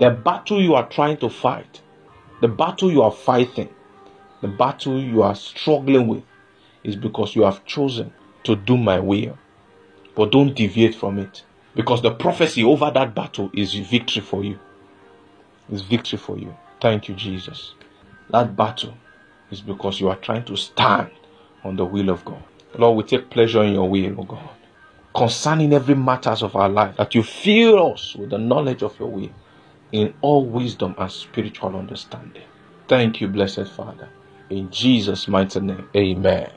The battle you are trying to fight, the battle you are fighting, the battle you are struggling with is because you have chosen to do my will. But don't deviate from it. Because the prophecy over that battle is victory for you. It's victory for you. Thank you, Jesus. That battle is because you are trying to stand on the will of God. Lord, we take pleasure in your will, O God. Concerning every matters of our life, that you fill us with the knowledge of your will in all wisdom and spiritual understanding. Thank you, blessed Father. In Jesus' mighty name, amen.